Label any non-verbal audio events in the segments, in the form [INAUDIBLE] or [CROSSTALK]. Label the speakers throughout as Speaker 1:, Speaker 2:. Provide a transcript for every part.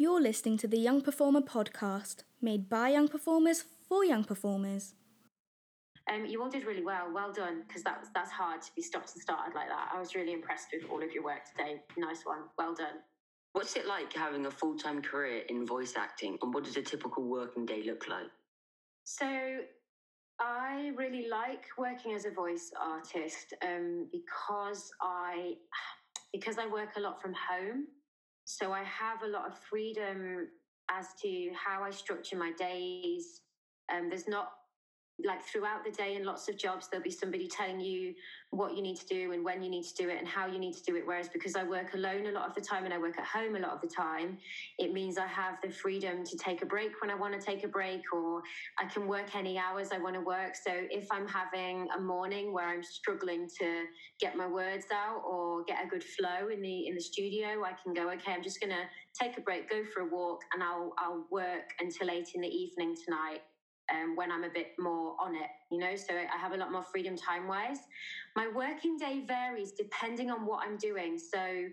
Speaker 1: You're listening to the Young Performer podcast, made by young performers for young performers.
Speaker 2: Um, you all did really well. Well done, because that's that's hard to be stopped and started like that. I was really impressed with all of your work today. Nice one. Well done.
Speaker 3: What's it like having a full time career in voice acting, and what does a typical working day look like?
Speaker 2: So, I really like working as a voice artist um, because I because I work a lot from home. So I have a lot of freedom as to how I structure my days. Um, there's not like throughout the day in lots of jobs there'll be somebody telling you what you need to do and when you need to do it and how you need to do it. Whereas because i work alone a lot of the time and i work at home a lot of the time it means i have the freedom to take a break when i want to take a break or i can work any hours i want to work. So if i'm having a morning where i'm struggling to get my words out or get a good flow in the in the studio i can go okay i'm just going to take a break go for a walk and i'll i'll work until 8 in the evening tonight um, when I'm a bit more on it, you know, so I have a lot more freedom time wise. My working day varies depending on what I'm doing. So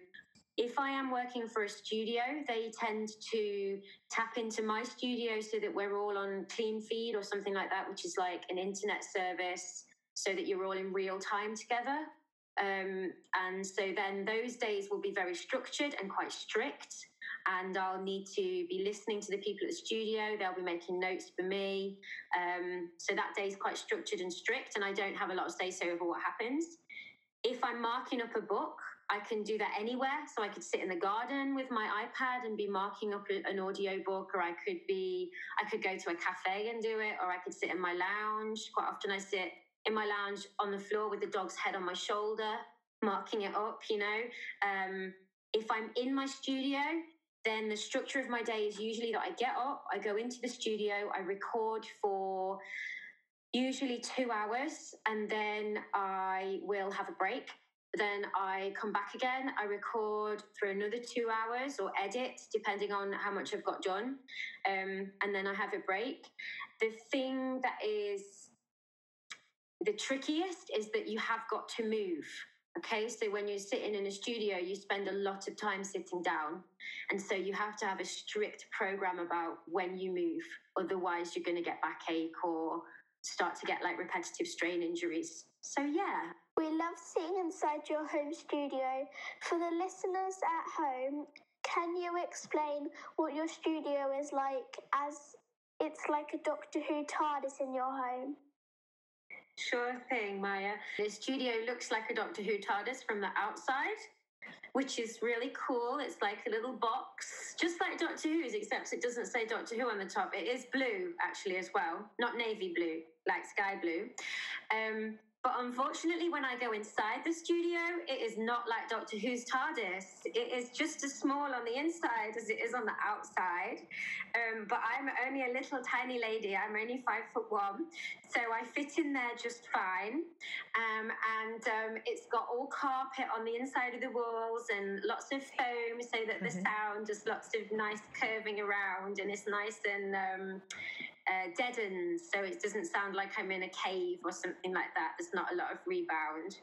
Speaker 2: if I am working for a studio, they tend to tap into my studio so that we're all on clean feed or something like that, which is like an internet service so that you're all in real time together. Um, and so then those days will be very structured and quite strict and I'll need to be listening to the people at the studio. They'll be making notes for me. Um, so that day is quite structured and strict, and I don't have a lot of say so over what happens. If I'm marking up a book, I can do that anywhere. So I could sit in the garden with my iPad and be marking up an audio book, or I could be, I could go to a cafe and do it, or I could sit in my lounge. Quite often I sit in my lounge on the floor with the dog's head on my shoulder, marking it up, you know. Um, if I'm in my studio, then the structure of my day is usually that I get up, I go into the studio, I record for usually two hours, and then I will have a break. Then I come back again, I record for another two hours or edit, depending on how much I've got done. Um, and then I have a break. The thing that is the trickiest is that you have got to move. Okay, so when you're sitting in a studio, you spend a lot of time sitting down. And so you have to have a strict program about when you move. Otherwise, you're going to get backache or start to get like repetitive strain injuries. So, yeah.
Speaker 4: We love sitting inside your home studio. For the listeners at home, can you explain what your studio is like as it's like a Doctor Who TARDIS in your home?
Speaker 2: Sure thing, Maya. The studio looks like a Doctor Who TARDIS from the outside, which is really cool. It's like a little box, just like Doctor Who's, except it doesn't say Doctor Who on the top. It is blue, actually, as well, not navy blue, like sky blue. Um, but unfortunately, when I go inside the studio, it is not like Doctor Who's TARDIS. It is just as small on the inside as it is on the outside. Um, but I'm only a little tiny lady. I'm only five foot one. So I fit in there just fine. Um, and um, it's got all carpet on the inside of the walls and lots of foam so that the mm-hmm. sound just lots of nice curving around and it's nice and um, uh, deadens so it doesn't sound like I'm in a cave or something like that. There's not a lot of rebound.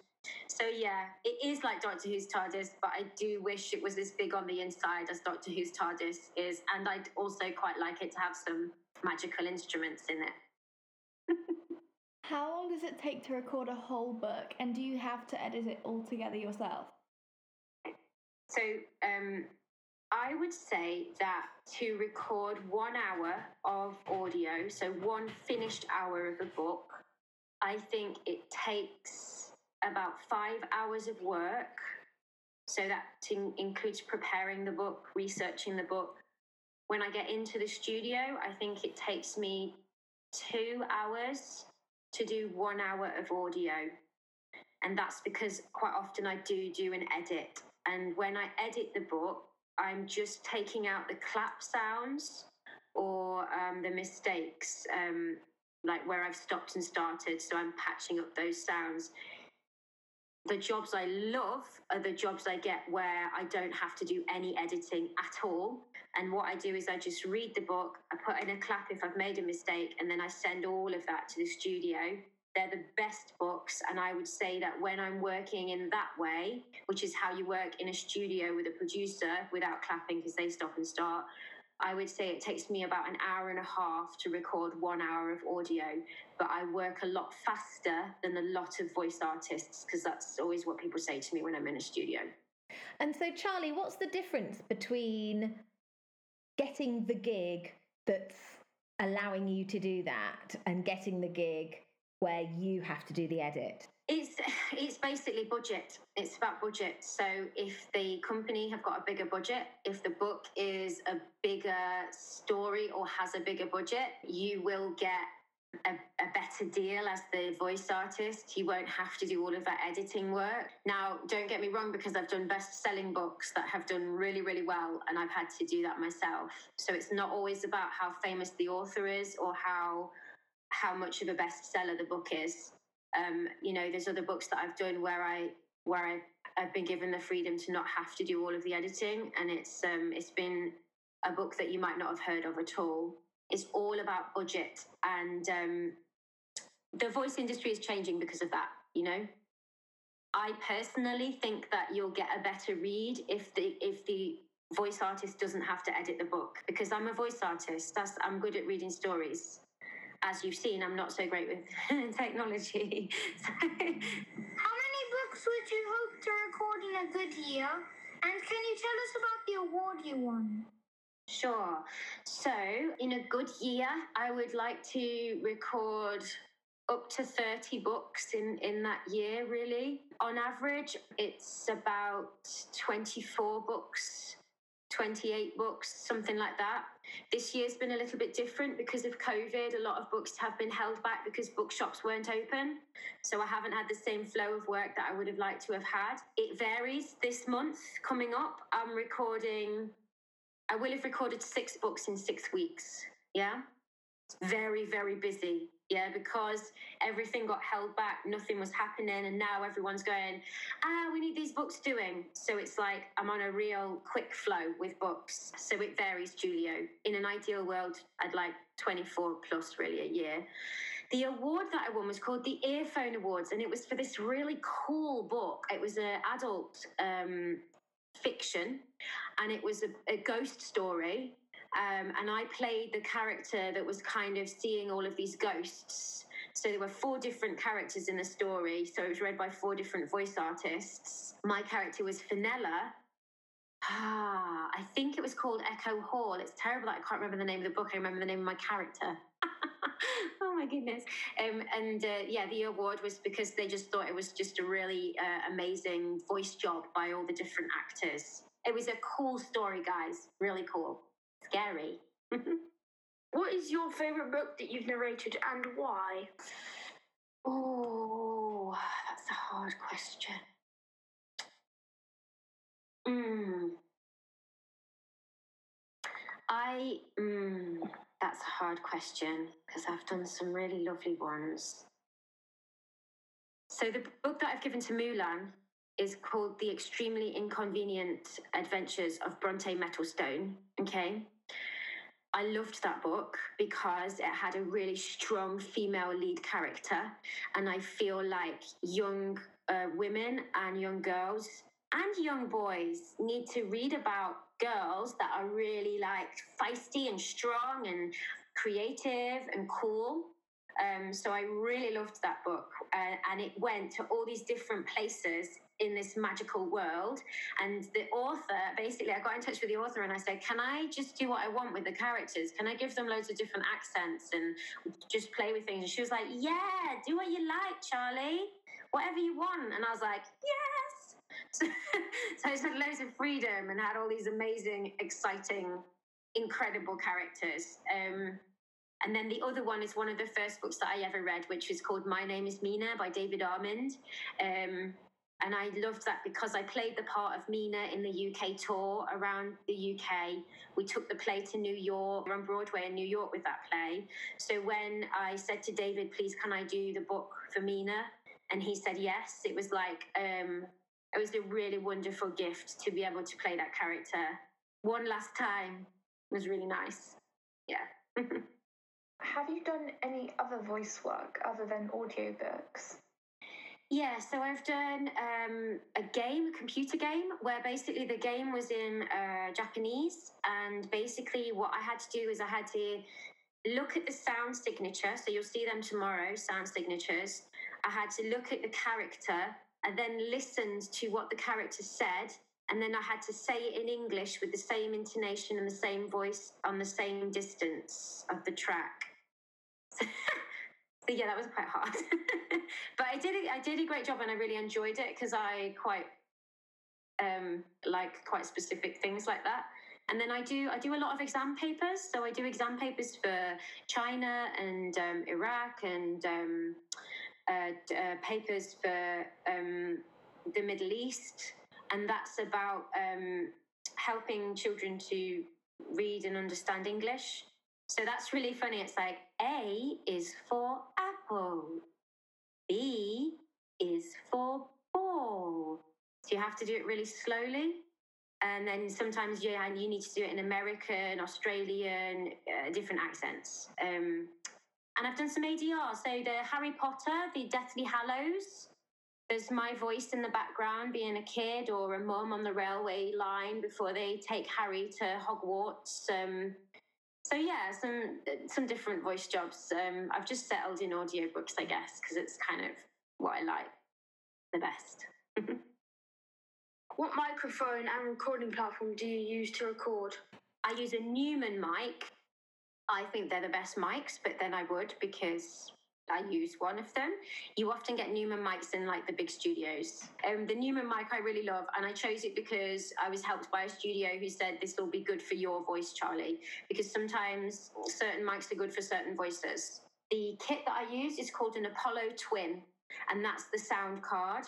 Speaker 2: So yeah, it is like Doctor Who's TARDIS, but I do wish it was as big on the inside as Doctor Who's TARDIS is, and I'd also quite like it to have some magical instruments in it. [LAUGHS]
Speaker 1: How long does it take to record a whole book, and do you have to edit it all together yourself?
Speaker 2: So um, I would say that to record one hour of audio, so one finished hour of a book, I think it takes about five hours of work. So that includes preparing the book, researching the book. When I get into the studio, I think it takes me two hours to do one hour of audio. And that's because quite often I do do an edit. And when I edit the book, I'm just taking out the clap sounds or um, the mistakes, um, like where I've stopped and started. So I'm patching up those sounds. The jobs I love are the jobs I get where I don't have to do any editing at all. And what I do is I just read the book, I put in a clap if I've made a mistake, and then I send all of that to the studio. They're the best books. And I would say that when I'm working in that way, which is how you work in a studio with a producer without clapping because they stop and start, I would say it takes me about an hour and a half to record one hour of audio, but I work a lot faster than a lot of voice artists because that's always what people say to me when I'm in a studio.
Speaker 5: And so, Charlie, what's the difference between getting the gig that's allowing you to do that and getting the gig where you have to do the edit?
Speaker 2: It's it's basically budget. It's about budget. So if the company have got a bigger budget, if the book is a bigger story or has a bigger budget, you will get a, a, better deal as the voice artist. You won't have to do all of that editing work. Now, don't get me wrong, because I've done best selling books that have done really, really well, and I've had to do that myself. So it's not always about how famous the author is or how how much of a bestseller the book is. Um, you know, there's other books that I've done where I where I, I've been given the freedom to not have to do all of the editing, and it's um, it's been a book that you might not have heard of at all. It's all about budget, and um, the voice industry is changing because of that. You know, I personally think that you'll get a better read if the if the voice artist doesn't have to edit the book because I'm a voice artist. That's I'm good at reading stories as you've seen, I'm not so great with [LAUGHS] technology. [LAUGHS]
Speaker 6: So. How many books would you hope to record in a good year? And can you tell us about the award you won?
Speaker 2: Sure. So, in a good year, I would like to record up to 30 books in, in that year, really. On average, it's about 24 books 28 books, something like that. This year's been a little bit different because of COVID. A lot of books have been held back because bookshops weren't open. So I haven't had the same flow of work that I would have liked to have had. It varies. This month coming up, I'm recording, I will have recorded six books in six weeks. Yeah. Very, very busy yeah, because everything got held back, nothing was happening, and now everyone's going, ah, we need these books doing. So it's like I'm on a real quick flow with books. So it varies, Julio. In an ideal world, I'd like 24 plus really a year. The award that I won was called the Earphone Awards, and it was for this really cool book. It was an adult um, fiction, and it was a, a ghost story um, and I played the character that was kind of seeing all of these ghosts. So there were four different characters in the story. So it was read by four different voice artists. My character was Finella. Ah, I think it was called Echo Hall. It's terrible that I can't remember the name of the book. I remember the name of my character. [LAUGHS] oh my goodness. Um, and uh, yeah, the award was because they just thought it was just a really uh, amazing voice job by all the different actors. It was a cool story, guys. Really cool scary. [LAUGHS]
Speaker 6: what is your favorite book that you've narrated and why?
Speaker 2: Oh, that's a hard question. Mm. I, mm, that's a hard question because I've done some really lovely ones. So, the book that I've given to Mulan is called The Extremely Inconvenient Adventures of Bronte Mettlestone. Okay. I loved that book because it had a really strong female lead character. And I feel like young uh, women and young girls and young boys need to read about girls that are really like feisty and strong and creative and cool. Um, so I really loved that book, uh, and it went to all these different places in this magical world. And the author, basically, I got in touch with the author and I said, Can I just do what I want with the characters? Can I give them loads of different accents and just play with things? And she was like, Yeah, do what you like, Charlie. Whatever you want. And I was like, Yes. [LAUGHS] So, so I just had loads of freedom and had all these amazing, exciting, incredible characters. Um, and then the other one is one of the first books that I ever read, which was called My Name is Mina by David Almond. Um, and I loved that because I played the part of Mina in the UK tour around the UK. We took the play to New York, on Broadway in New York with that play. So when I said to David, please, can I do the book for Mina? And he said yes, it was like, um, it was a really wonderful gift to be able to play that character one last time. It was really nice. Yeah. [LAUGHS]
Speaker 1: have you done any other voice work other than audiobooks?
Speaker 2: Yeah, so I've done um, a game, a computer game, where basically the game was in uh, Japanese. And basically, what I had to do is I had to look at the sound signature. So you'll see them tomorrow, sound signatures. I had to look at the character and then listened to what the character said. And then I had to say it in English with the same intonation and the same voice on the same distance of the track. So [LAUGHS] yeah, that was quite hard. [LAUGHS] but I did I did a great job and I really enjoyed it because I quite um like quite specific things like that. And then I do I do a lot of exam papers. So I do exam papers for China and um, Iraq and um, uh, uh, papers for um, the Middle East, and that's about um, helping children to read and understand English. So that's really funny. It's like A is for apple, B is for ball. So you have to do it really slowly. And then sometimes yeah, and you need to do it in American, Australian, uh, different accents. Um, and I've done some ADR. So the Harry Potter, the Deathly Hallows, there's my voice in the background being a kid or a mum on the railway line before they take Harry to Hogwarts. Um, so yeah, some some different voice jobs. Um, I've just settled in audiobooks, I guess, because it's kind of what I like the best. [LAUGHS]
Speaker 6: What microphone and recording platform do you use to record?
Speaker 2: I use a Neumann mic. I think they're the best mics, but then I would because I use one of them. You often get Neumann mics in like the big studios. Um, the Neumann mic I really love, and I chose it because I was helped by a studio who said this will be good for your voice, Charlie, because sometimes certain mics are good for certain voices. The kit that I use is called an Apollo Twin, and that's the sound card.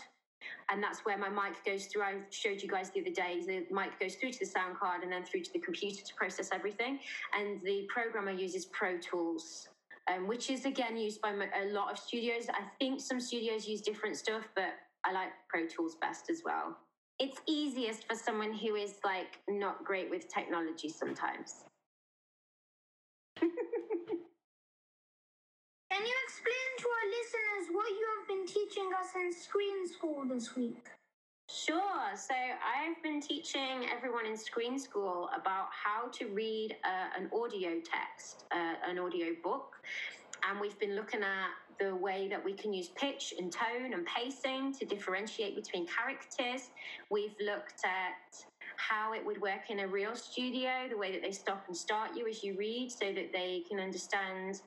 Speaker 2: And that's where my mic goes through. I showed you guys the other day. The mic goes through to the sound card and then through to the computer to process everything. And the program I use is Pro Tools um, which is again used by a lot of studios. I think some studios use different stuff, but I like Pro Tools best as well. It's easiest for someone who is like not great with technology sometimes. [LAUGHS]
Speaker 6: Can you explain to our listeners what you have been teaching us in screen school this week?
Speaker 2: Sure. So I've been teaching everyone in Screen School about how to read uh, an audio text, uh, an audio book. And we've been looking at the way that we can use pitch and tone and pacing to differentiate between characters. We've looked at how it would work in a real studio, the way that they stop and start you as you read so that they can understand,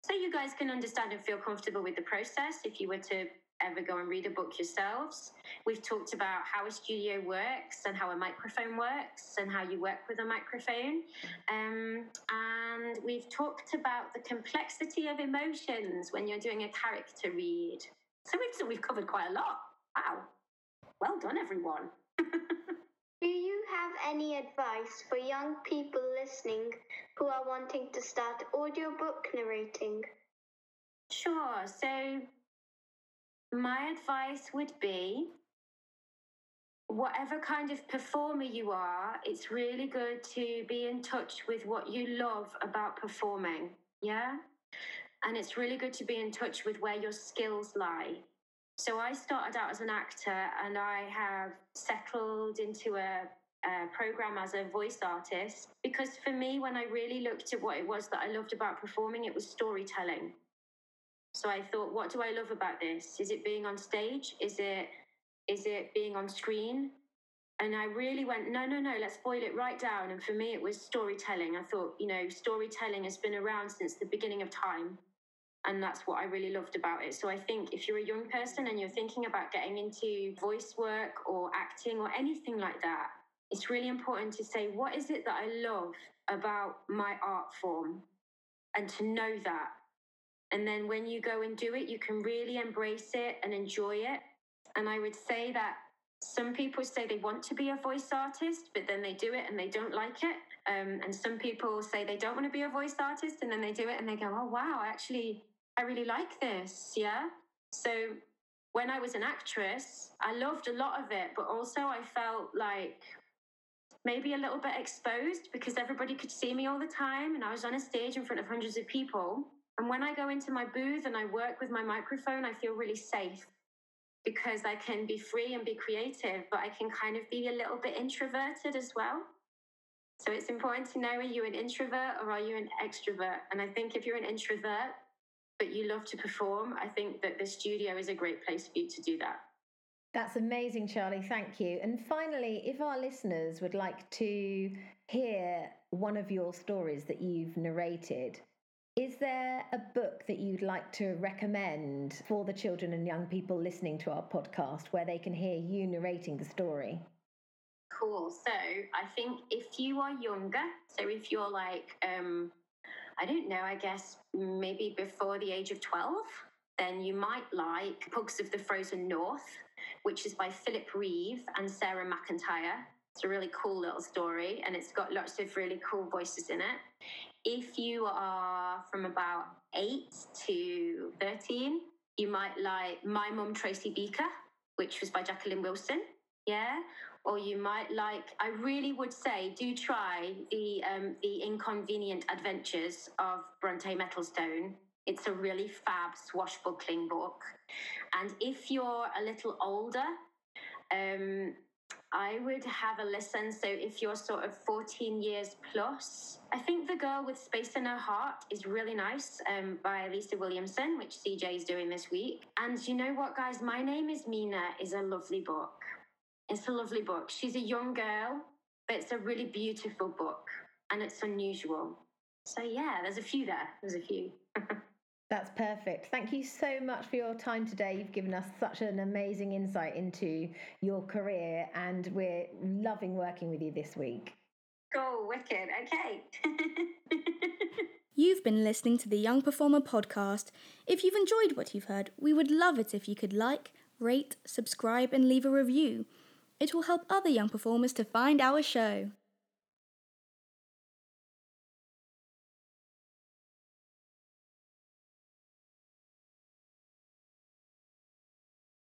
Speaker 2: so you guys can understand and feel comfortable with the process if you were to ever go and read a book yourselves. We've talked about how a studio works and how a microphone works and how you work with a microphone. Um, and we've talked about the complexity of emotions when you're doing a character read. So we've, we've covered quite a lot. Wow. Well done, everyone. [LAUGHS]
Speaker 4: Do you have any advice for young people listening who are wanting to start audiobook narrating?
Speaker 2: Sure. So, my advice would be whatever kind of performer you are, it's really good to be in touch with what you love about performing. Yeah. And it's really good to be in touch with where your skills lie. So, I started out as an actor and I have settled into a program as a voice artist because for me, when I really looked at what it was that I loved about performing, it was storytelling. So I thought, what do I love about this? Is it being on stage? Is it is it being on screen? And I really went, no, no, no, let's boil it right down. And for me, it was storytelling. I thought, you know, storytelling has been around since the beginning of time. And that's what I really loved about it. So I think if you're a young person and you're thinking about getting into voice work or acting or anything like that, it's really important to say, what is it that I love about my art form? And to know that. And then when you go and do it, you can really embrace it and enjoy it. And I would say that some people say they want to be a voice artist, but then they do it and they don't like it. Um, and some people say they don't want to be a voice artist and then they do it and they go, oh, wow, I actually, I really like this. Yeah. So when I was an actress, I loved a lot of it, but also I felt like maybe a little bit exposed because everybody could see me all the time and I was on a stage in front of hundreds of people. And when I go into my booth and I work with my microphone, I feel really safe because I can be free and be creative, but I can kind of be a little bit introverted as well. So it's important to know are you an introvert or are you an extrovert? And I think if you're an introvert, but you love to perform, I think that the studio is a great place for you to do that.
Speaker 5: That's amazing, Charlie. Thank you. And finally, if our listeners would like to hear one of your stories that you've narrated, is there a book that you'd like to recommend for the children and young people listening to our podcast where they can hear you narrating the story?
Speaker 2: Cool. So I think if you are younger, so if you're like, um, I don't know, I guess maybe before the age of 12, then you might like Pugs of the Frozen North, which is by Philip Reeve and Sarah McIntyre. It's a really cool little story and it's got lots of really cool voices in it. If you are from about 8 to 13, you might like My Mum Tracy Beaker, which was by Jacqueline Wilson. Yeah. Or you might like, I really would say, do try the um, the Inconvenient Adventures of Bronte Mettlestone. It's a really fab swashbuckling book. And if you're a little older, um, I would have a listen. So if you're sort of 14 years plus, I think The Girl with Space in Her Heart is really nice um, by Lisa Williamson, which CJ is doing this week. And you know what, guys? My Name is Mina is a lovely book. It's a lovely book. She's a young girl, but it's a really beautiful book and it's unusual. So yeah, there's a few there. There's a few. [LAUGHS]
Speaker 5: That's perfect. Thank you so much for your time today. You've given us such an amazing insight into your career, and we're loving working with you this week.
Speaker 2: Cool, wicked. Okay. [LAUGHS]
Speaker 7: You've been listening to the Young Performer podcast. If you've enjoyed what you've heard, we would love it if you could like, rate, subscribe, and leave a review. It will help other young performers to find our show.